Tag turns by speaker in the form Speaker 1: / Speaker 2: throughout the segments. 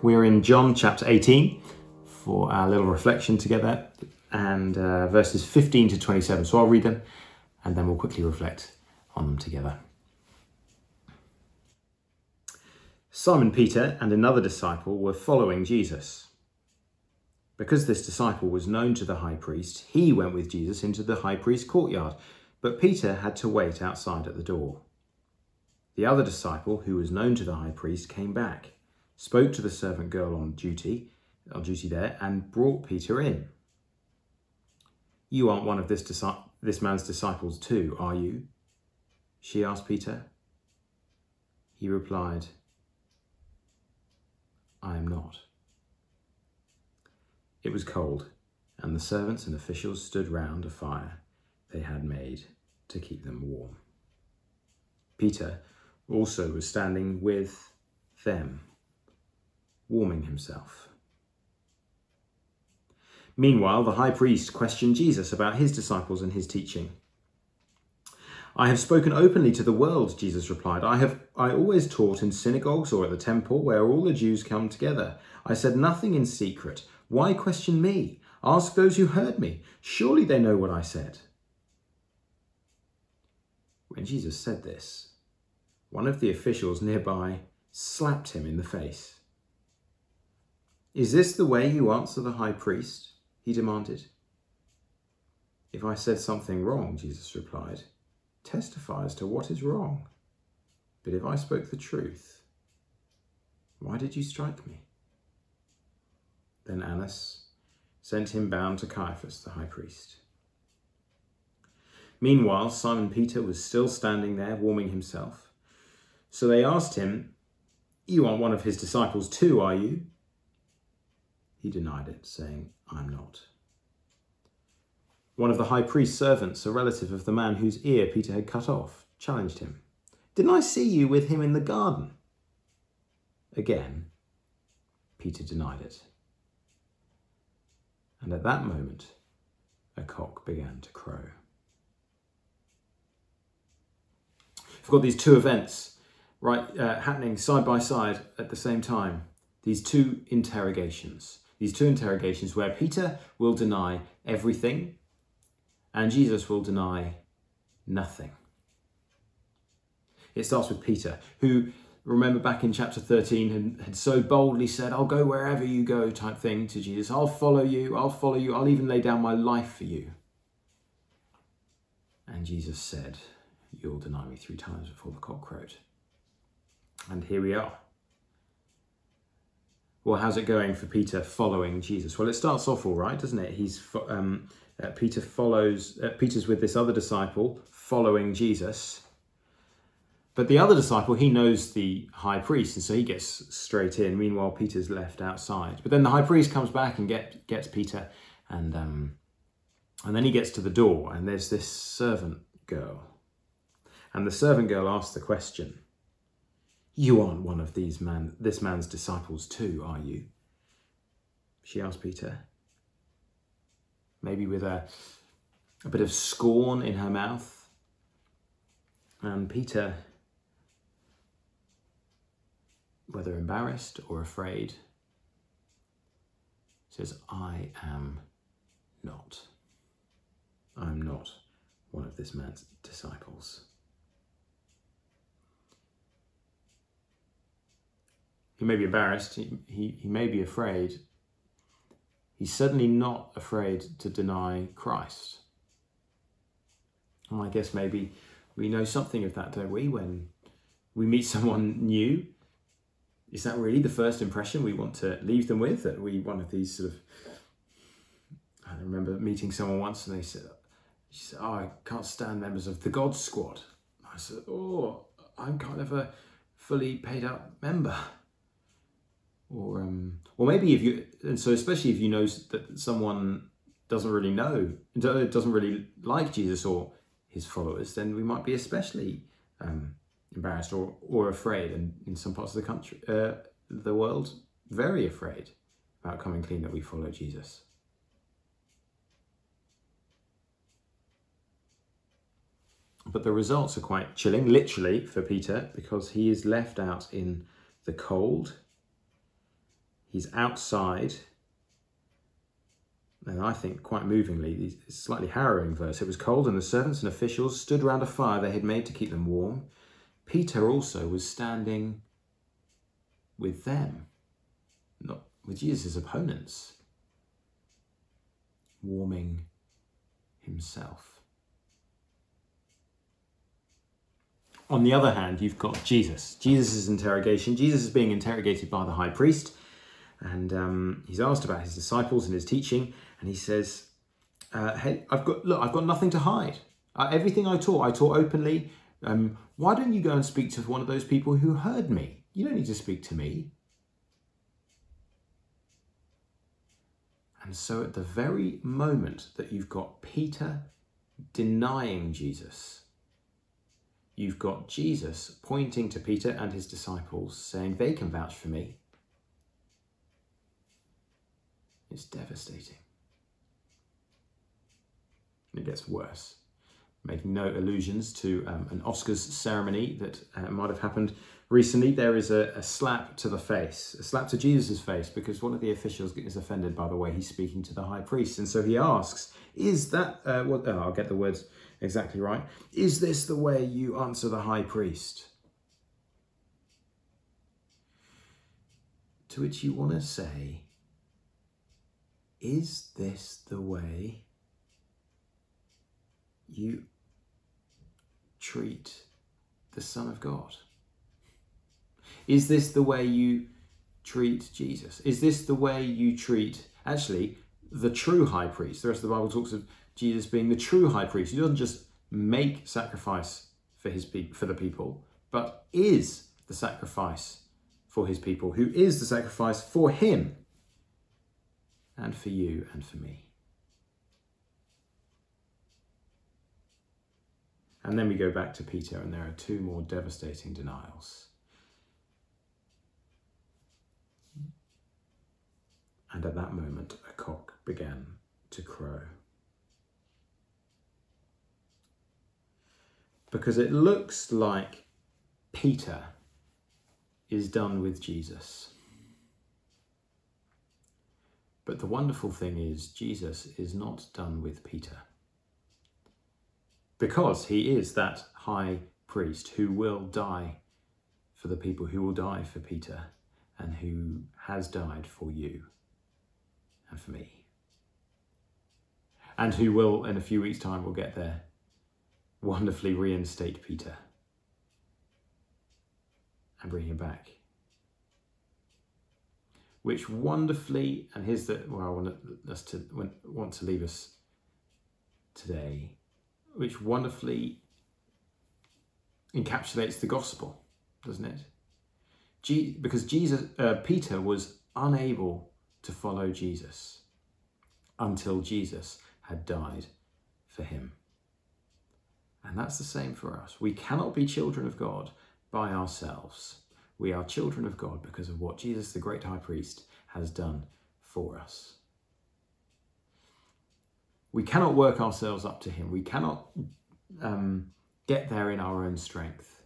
Speaker 1: We're in John chapter 18 for our little reflection together and uh, verses 15 to 27. So I'll read them and then we'll quickly reflect on them together. Simon Peter and another disciple were following Jesus. Because this disciple was known to the high priest, he went with Jesus into the high priest's courtyard, but Peter had to wait outside at the door. The other disciple, who was known to the high priest, came back, spoke to the servant girl on duty, on duty there, and brought Peter in. You aren't one of this, this man's disciples too, are you? She asked Peter. He replied, I am not. It was cold, and the servants and officials stood round a fire they had made to keep them warm. Peter also was standing with them, warming himself. Meanwhile, the high priest questioned Jesus about his disciples and his teaching. I have spoken openly to the world, Jesus replied. I have I always taught in synagogues or at the temple where all the Jews come together. I said nothing in secret. Why question me? Ask those who heard me. Surely they know what I said. When Jesus said this, one of the officials nearby slapped him in the face. Is this the way you answer the high priest? he demanded. If I said something wrong, Jesus replied, testify as to what is wrong. But if I spoke the truth, why did you strike me? Then Annas sent him bound to Caiaphas, the high priest. Meanwhile, Simon Peter was still standing there, warming himself. So they asked him, You aren't one of his disciples too, are you? He denied it, saying, I'm not. One of the high priest's servants, a relative of the man whose ear Peter had cut off, challenged him. Didn't I see you with him in the garden? Again, Peter denied it. And at that moment, a cock began to crow. We've got these two events right uh, happening side by side at the same time. These two interrogations. These two interrogations where Peter will deny everything and Jesus will deny nothing. It starts with Peter, who, remember back in chapter 13, had, had so boldly said, I'll go wherever you go, type thing to Jesus. I'll follow you, I'll follow you, I'll even lay down my life for you. And Jesus said, You'll deny me three times before the cock crowed. And here we are. Well, how's it going for Peter following Jesus? Well, it starts off all right, doesn't it? He's um, uh, Peter follows. Uh, Peter's with this other disciple following Jesus, but the other disciple he knows the high priest, and so he gets straight in. Meanwhile, Peter's left outside. But then the high priest comes back and get, gets Peter, and um, and then he gets to the door, and there's this servant girl, and the servant girl asks the question you aren't one of these man, this man's disciples too, are you? She asked Peter. Maybe with a, a bit of scorn in her mouth. And Peter, whether embarrassed or afraid, says, I am not. I'm not one of this man's disciples. He may be embarrassed, he, he, he may be afraid. He's certainly not afraid to deny Christ. And I guess maybe we know something of that, don't we? When we meet someone new, is that really the first impression we want to leave them with? That we one of these sort of I remember meeting someone once and they said, she said, Oh, I can't stand members of the God Squad. I said, Oh, I'm kind of a fully paid up member or um, or maybe if you and so especially if you know that someone doesn't really know doesn't really like Jesus or his followers, then we might be especially um, embarrassed or or afraid, and in some parts of the country, uh, the world, very afraid about coming clean that we follow Jesus. But the results are quite chilling, literally, for Peter, because he is left out in the cold he's outside. And I think quite movingly, a slightly harrowing verse. It was cold, and the servants and officials stood round a fire they had made to keep them warm. Peter also was standing with them, not with Jesus' opponents, warming himself. On the other hand, you've got Jesus. Jesus' interrogation. Jesus is being interrogated by the high priest, and um, he's asked about his disciples and his teaching, and he says, uh, "Hey, I've got look. I've got nothing to hide. Uh, everything I taught, I taught openly. Um, why don't you go and speak to one of those people who heard me? You don't need to speak to me." And so, at the very moment that you've got Peter denying Jesus, you've got Jesus pointing to Peter and his disciples, saying, They can vouch for me. It's devastating. It gets worse. Making no allusions to um, an Oscars ceremony that uh, might have happened recently, there is a, a, slap to the face, a slap to Jesus' face, because one of the officials is offended by the way he's speaking to the high priest. And so he asks, Is that, uh, what, oh, I'll get the words exactly right. Is this the way you answer the high priest? To which you want to say, Is this the way you treat the Son of God? Is this the way you treat Jesus? Is this the way you treat, actually, the true high priest? The rest of the Bible talks of Jesus being the true high priest. He doesn't just make sacrifice for his for the people, but is the sacrifice for his people, who is the sacrifice for him and for you and for me. And then we go back to Peter, and there are two more devastating denials. and at that moment a cock began to crow. Because it looks like Peter is done with Jesus. But the wonderful thing is, Jesus is not done with Peter. Because he is that high priest who will die for the people, who will die for Peter, and who has died for you and for me. And who will, in a few weeks' time, will get there, wonderfully reinstate Peter and bring him back. Which wonderfully, and here's the where I want us to want to leave us today, which wonderfully encapsulates the gospel, doesn't it? because Jesus, uh, Peter was unable to follow Jesus until Jesus had died for him. And that's the same for us. We cannot be children of God by ourselves. We are children of God because of what Jesus, the great high priest, has done for us. We cannot work ourselves up to him. We cannot um, get there in our own strength.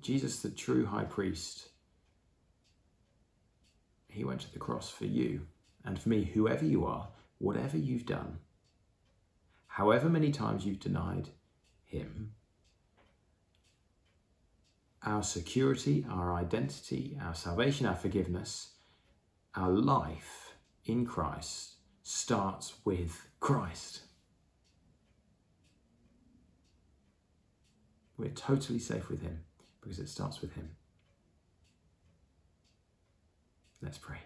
Speaker 1: Jesus, the true high priest, he went to the cross for you and for me, whoever you are, whatever you've done, however many times you've denied Him. Our security, our identity, our salvation, our forgiveness, our life in Christ starts with Christ. We're totally safe with Him because it starts with Him. Let's pray.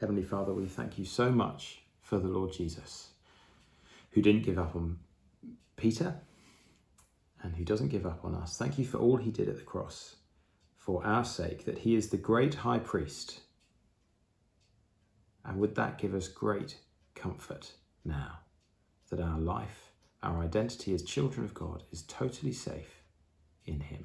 Speaker 1: Heavenly Father, we thank you so much for the Lord Jesus, who didn't give up on Peter and who doesn't give up on us. Thank you for all he did at the cross for our sake, that he is the great high priest. And would that give us great comfort now that our life, our identity as children of God is totally safe in him.